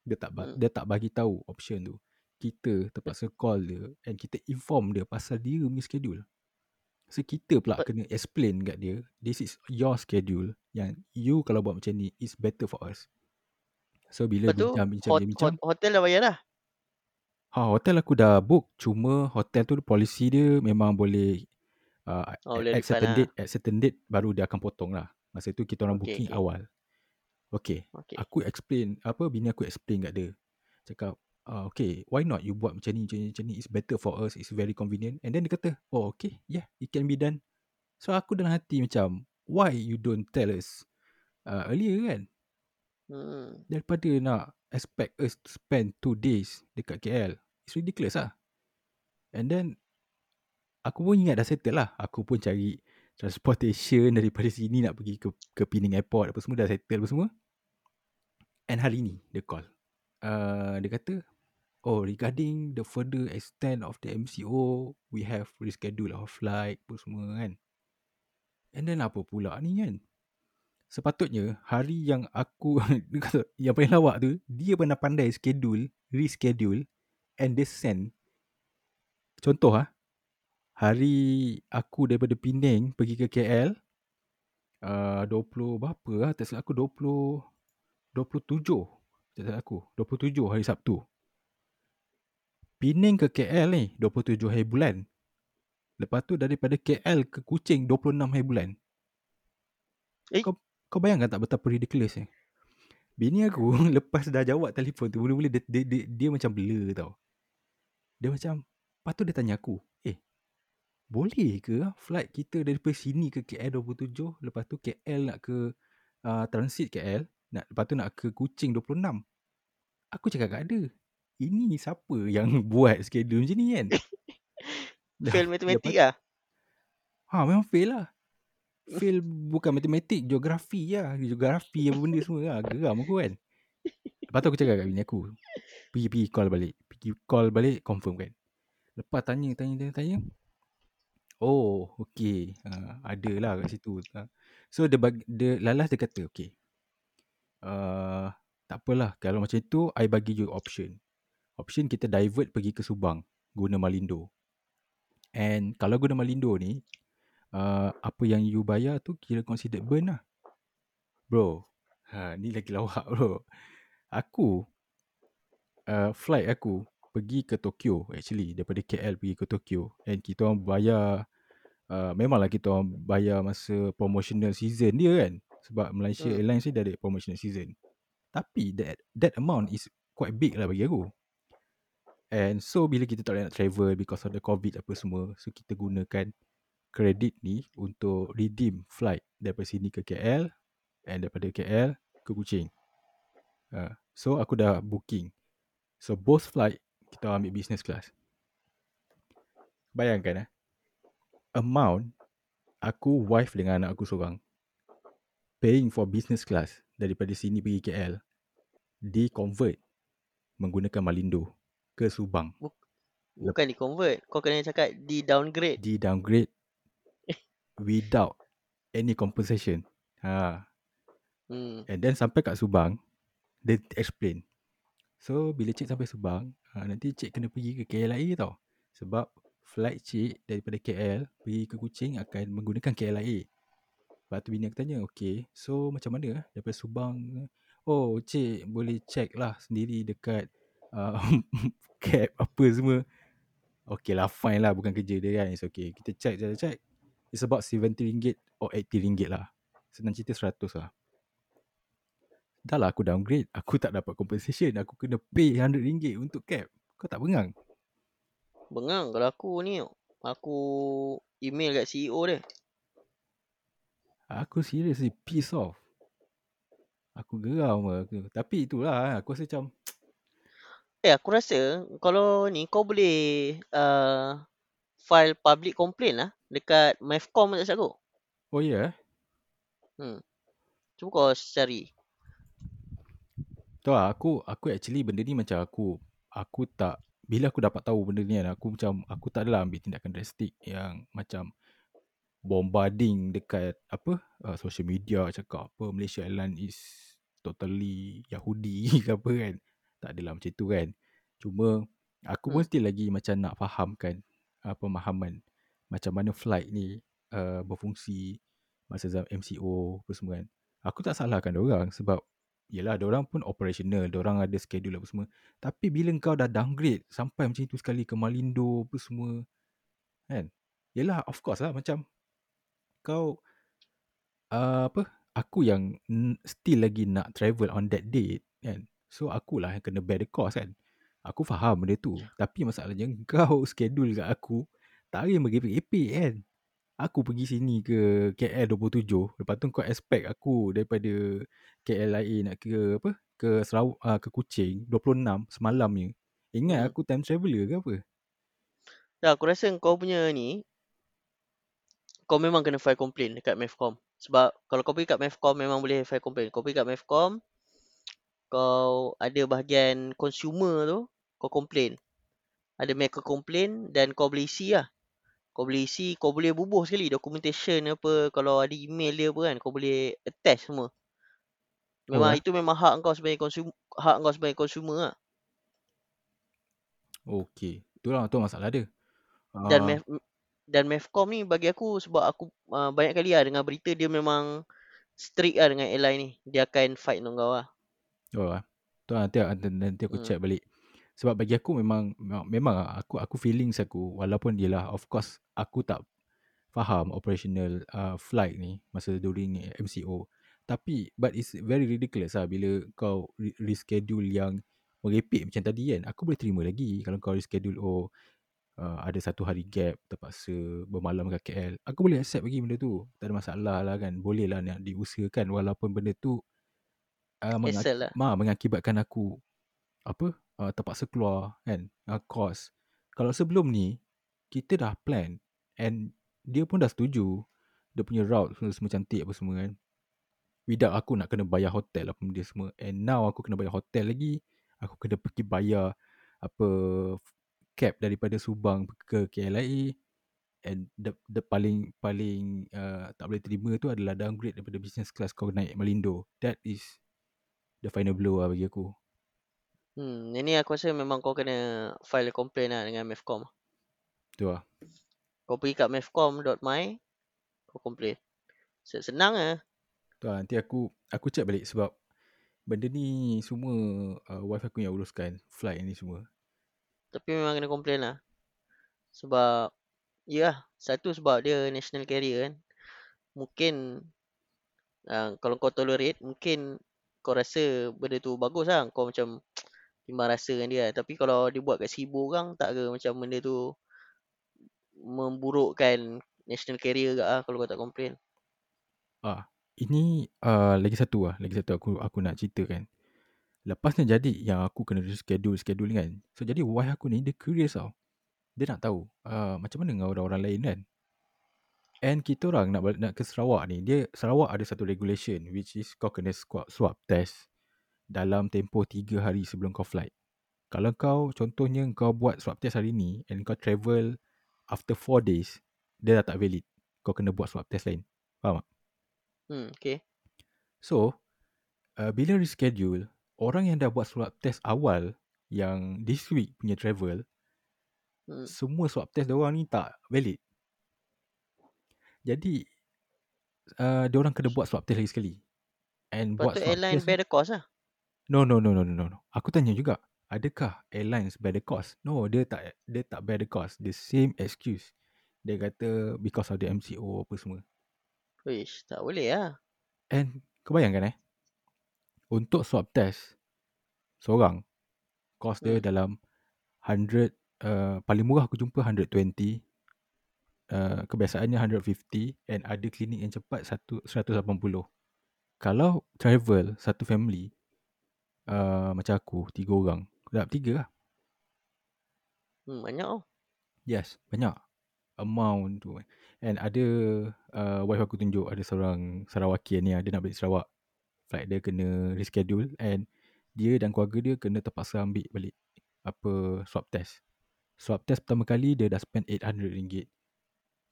Dia tak Hmm. dia tak bagi tahu option tu. Kita terpaksa call dia and kita inform dia pasal dia punya schedule. So kita pula But- kena explain kat dia, this is your schedule yang you kalau buat macam ni is better for us. So bila Lepas tu bincang bincang hot, bincang, hot, hotel dah bayar dah. ha hotel aku dah book cuma hotel tu polisi dia memang boleh uh, Oh, at, at certain lah. date at certain date baru dia akan potong lah. Masa tu kita orang Okay, booking okay. awal. Okay. Okay. Aku explain apa bini aku explain kat dia. Cakap uh, okay why not you buat macam ni macam ni macam ni it's better for us it's very convenient and then dia kata oh okay yeah it can be done. So aku dalam hati macam why you don't tell us uh, earlier kan Hmm. daripada nak expect us to spend two days dekat KL. It's ridiculous lah. And then aku pun ingat dah settle lah. Aku pun cari transportation daripada sini nak pergi ke ke Penang Airport apa semua dah settle apa semua. And hari ni dia call. Uh, dia kata, oh regarding the further extent of the MCO, we have reschedule our flight apa semua kan. And then apa pula ni kan? Sepatutnya hari yang aku dia kata, yang paling lawak tu, dia pernah pandai schedule, reschedule and they send. Contoh ah, hari aku daripada Penang pergi ke KL, uh, 20 berapa lah, tak silap aku 20, 27, tak silap aku, 27 hari Sabtu. Penang ke KL ni 27 hari bulan. Lepas tu daripada KL ke Kuching 26 hari bulan. Eh? Kau, kau bayangkan tak betapa ridiculous ni? Bini aku lepas dah jawab telefon tu, mula-mula dia, dia, dia, dia macam blur tau. Dia macam, lepas tu dia tanya aku, boleh ke ah flight kita daripada sini ke KL 27, lepas tu KL nak ke uh, transit KL, nak, lepas tu nak ke Kuching 26. Aku cakap tak ada. Ini siapa yang buat schedule macam ni kan? Dah- Fail matematik lah. Ha memang fail lah. Fail bukan matematik, geografi lah. Geografi apa benda semua lah. Geram aku kan. Lepas tu aku cakap kat bini aku. Pergi, pergi call balik. Pergi call balik, confirm kan. Lepas tanya, tanya, tanya, tanya. Oh, okay. Ha, ada lah kat situ. Ha. So, dia, bagi, dia lalas dia kata, okay. Uh, tak apalah. Kalau macam tu, I bagi you option. Option kita divert pergi ke Subang. Guna Malindo. And kalau guna Malindo ni, uh, apa yang you bayar tu kira considered burn lah. Bro, ha, ni lagi lawak bro. Aku, uh, flight aku pergi ke Tokyo actually. Daripada KL pergi ke Tokyo. And kita orang bayar, uh, memanglah kita orang bayar masa promotional season dia kan. Sebab Malaysia Hmm. Airlines ni dah ada promotional season. Tapi that that amount is quite big lah bagi aku. And so bila kita tak boleh nak travel because of the COVID apa semua. So kita gunakan kredit ni untuk redeem flight daripada sini ke KL and daripada KL ke Kuching. Uh, so aku dah booking. So both flight kita ambil business class. Bayangkan eh. Amount aku wife dengan anak aku seorang paying for business class daripada sini pergi KL di convert menggunakan Malindo ke Subang. Bukan di convert. Kau kena cakap di downgrade. Di downgrade without any compensation. Ha. Hmm. And then sampai kat Subang, dia explain. So, bila cik sampai Subang, ha, nanti cik kena pergi ke KLIA tau. Sebab flight cik daripada KL pergi ke Kuching akan menggunakan KLIA. Lepas tu bini aku tanya, okay, so macam mana daripada Subang? Oh, cik boleh check lah sendiri dekat uh, cab apa semua. Okay lah, fine lah. Bukan kerja dia kan. It's okay. Kita check, check, check. It's about RM70 or RM80 lah. Senang cerita 100 lah. Dah lah aku downgrade. Aku tak dapat compensation. Aku kena pay RM100 untuk cab. Kau tak bengang? Bengang kalau aku ni. Aku email kat CEO dia. Aku seriously piss off. Aku geram aku. Tapi itulah aku rasa macam Eh aku rasa kalau ni kau boleh uh, file public complaint lah dekat MAFCOM tak aku. oh ya yeah. Hmm. Cuba kau cari. Tahu tak aku aku actually benda ni macam aku aku tak bila aku dapat tahu benda ni kan aku macam aku tak adalah ambil tindakan drastik yang macam bombarding dekat apa uh, social media cakap apa Malaysia Airlines is totally Yahudi ke apa kan. Tak adalah macam tu kan. Cuma aku pun Hmm. still lagi macam nak fahamkan uh, pemahaman macam mana flight ni uh, berfungsi masa zaman MCO apa semua kan. Aku tak salahkan orang sebab Yelah, orang pun operational, orang ada schedule apa semua. Tapi bila kau dah downgrade sampai macam itu sekali ke Malindo apa semua, kan? Yelah, of course lah macam kau uh, apa? Aku yang still lagi nak travel on that date, kan? So akulah yang kena bear the cost kan. Aku faham benda tu. Tapi masalahnya kau schedule kat aku tak boleh merepek-repek kan. Aku pergi sini ke KL 27 Lepas tu kau expect aku daripada KLIA nak ke apa ke Sarawak uh, ke Kuching 26 semalam ni. Ingat Hmm. aku time traveller ke apa? Dah aku rasa kau punya ni kau memang kena file complain dekat Mavcom. Sebab kalau kau pergi kat Mavcom memang boleh file complain. Kau pergi kat Mavcom, kau ada bahagian consumer tu, kau complain. Ada make a complain dan kau boleh isi lah. Kau boleh isi, kau boleh bubuh sekali documentation apa, kalau ada email dia apa kan, kau boleh attach semua. Memang Oh, eh? itu memang hak kau sebagai consumer, hak kau sebagai consumer lah. Okey. Itulah tu masalah dia. Dan Ah, Mav, dan Mavcom ni bagi aku sebab aku uh, banyak kali lah dengar berita dia memang strict lah dengan airline ni. Dia akan fight dengan kau lah. oh, eh. Tu lah, nanti, nanti, nanti aku Hmm. check balik. Sebab bagi aku memang memang, lah, aku aku feelings aku walaupun dia lah of course aku tak faham operational uh, flight ni masa during MCO. Tapi but it's very ridiculous lah bila kau re- reschedule yang merepek macam tadi kan. Aku boleh terima lagi kalau kau reschedule oh uh, ada satu hari gap terpaksa bermalam kat KL. Aku boleh accept lagi benda tu. Tak ada masalah lah kan. Boleh lah nak diusahakan walaupun benda tu uh, mengak- lah. ma, mengakibatkan aku apa uh, terpaksa keluar kan uh, cost. Kalau sebelum ni kita dah plan and dia pun dah setuju dia punya route semua, semua cantik apa semua kan. Without aku nak kena bayar hotel apa benda semua. And now aku kena bayar hotel lagi. Aku kena pergi bayar apa cab daripada Subang ke KLIA. And the, the paling paling uh, tak boleh terima tu adalah downgrade daripada business class kau naik Malindo. That is the final blow lah bagi aku. Hmm, yang ni aku rasa memang kau kena file a complaint lah dengan Mavcom. Tu lah. Kau pergi kat mavcom.my, kau complain. Senang lah. Tu lah. Nanti aku aku check balik sebab benda ni semua uh, wife aku yang uruskan. Flight ni semua. Tapi memang kena complain lah. Sebab, ya satu sebab dia national carrier kan. Mungkin, uh, kalau kau tolerate, mungkin kau rasa benda tu bagus lah. Kau macam timbang rasa dengan dia. Tapi kalau dia buat kat seribu orang, tak ke macam benda tu memburukkan national carrier ke lah kalau kau tak complain. Ah, ini uh, lagi satu lah, lagi satu aku aku nak ceritakan. Lepasnya jadi yang aku kena reschedule schedule kan. So jadi wife aku ni dia curious tau. Dia nak tahu uh, macam mana dengan orang-orang lain kan. And kita orang nak nak ke Sarawak ni, dia Sarawak ada satu regulation which is kau kena swab, swab test dalam tempoh 3 hari sebelum kau flight. Kalau kau contohnya kau buat swab test hari ni and kau travel after 4 days, dia dah tak valid. Kau kena buat swab test lain. Faham tak? Hmm, okay. So, uh, bila reschedule, orang yang dah buat swab test awal yang this week punya travel, Hmm. semua swab test diorang ni tak valid. Jadi, uh, diorang kena buat swab test lagi sekali. And Lepas buat tu swab airline test bear the cost lah. No, no, no, no, no, no. Aku tanya juga, adakah airlines bear the cost? No, dia tak dia tak bear the cost. The same excuse. Dia kata because of the MCO apa semua. Wish, tak boleh lah. And kau bayangkan eh, untuk swab test seorang, cost dia Hmm. dalam 100, uh, paling murah aku jumpa 120, uh, kebiasaannya 150 and ada klinik yang cepat satu 180. Kalau travel satu family, uh, macam aku, tiga orang, dapat tiga lah. Hmm, banyak tau. Yes, banyak amount tu. And ada uh, wife aku tunjuk ada seorang Sarawakian ni dia nak balik Sarawak. Flight dia kena reschedule and dia dan keluarga dia kena terpaksa ambil balik apa swab test. Swab test pertama kali dia dah spend RM800.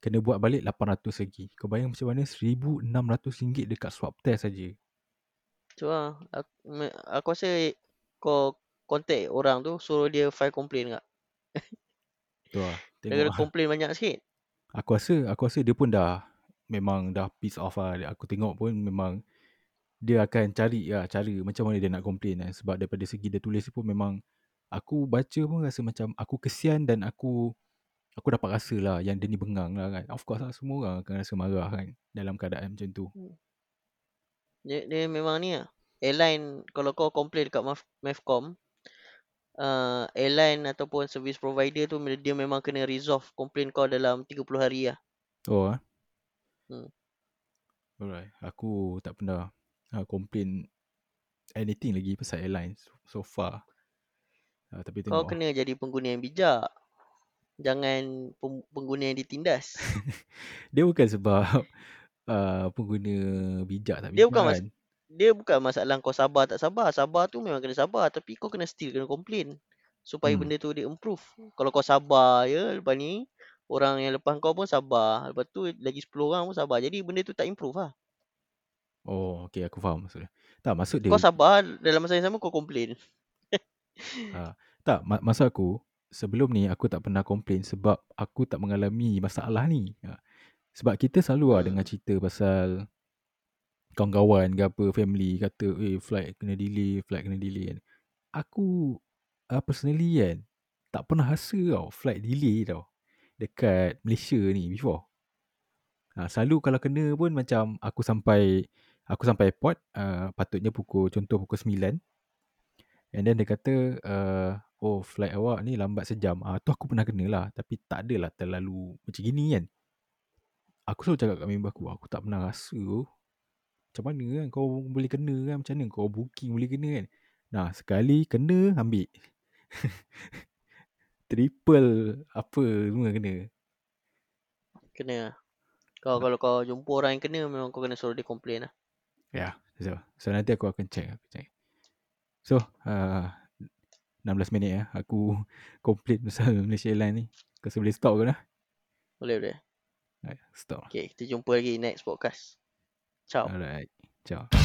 Kena buat balik 800 lagi. Kau bayang macam mana RM1,600 dekat swab test saja. Tu lah. Aku, me- aku rasa kau contact orang tu, suruh dia file complain kat. Tu lah. Dia Tengok kena lah. complain banyak sikit. Aku rasa aku rasa dia pun dah memang dah piss off lah. Dia- Aku tengok pun memang dia akan cari lah cara macam mana dia nak complain kan. Sebab daripada segi dia tulis pun memang aku baca pun rasa macam aku kesian dan aku aku dapat rasa lah yang dia ni bengang lah kan. Of course lah semua orang akan rasa marah kan dalam keadaan macam tu. Dia, dia memang ni lah. Airline, kalau kau complain dekat Mavcom, uh, airline ataupun service provider tu dia memang kena resolve complain kau dalam 30 hari lah. Oh ah. Hmm. Alright. Aku tak pernah uh, complain anything lagi pasal airlines so far. Uh, tapi Kau tengok lah. kena jadi pengguna yang bijak. Jangan pengguna yang ditindas. Dia bukan sebab uh, pengguna bijak tak Dia bijak bukan mas- kan. Dia bukan masalah kau sabar tak sabar. Sabar tu memang kena sabar. Tapi kau kena still kena complain. Supaya Hmm. benda tu dia improve. Kalau kau sabar je lepas ni. Orang yang lepas kau pun sabar. Lepas tu lagi 10 orang pun sabar. Jadi benda tu tak improve lah. Oh, okay aku faham maksudnya. Tak, maksud dia, Kau sabar dalam masa yang sama kau complain. tak, ma- maksud aku, sebelum ni aku tak pernah komplain sebab aku tak mengalami masalah ni. Ha. Sebab kita selalu lah Hmm. dengar cerita pasal kawan-kawan ke apa, family kata, eh flight kena delay, flight kena delay kan. Aku uh, personally kan, tak pernah rasa tau flight delay tau. Dekat Malaysia ni before. Ha, selalu kalau kena pun macam aku sampai aku sampai airport uh, patutnya pukul contoh pukul 9 and then dia kata uh, oh flight awak ni lambat sejam. Ah uh, tu aku pernah kena lah tapi tak adalah terlalu macam gini kan. Aku selalu cakap kat member aku aku tak pernah rasa. Macam mana kan kau boleh kena kan macam mana kau booking boleh kena kan. Nah sekali kena ambil. Triple apa semua kena. Kena. Kau kalau kau jumpa orang yang kena memang kau kena suruh dia complain lah. Ya, so, so nanti aku akan check. Aku check. So, uh, 16 minit ya. Aku komplain pasal Malaysia Airlines ni. Kau boleh stop ke dah? Boleh boleh. Right, stop. Okay kita jumpa lagi next podcast. Ciao. Alright. Ciao.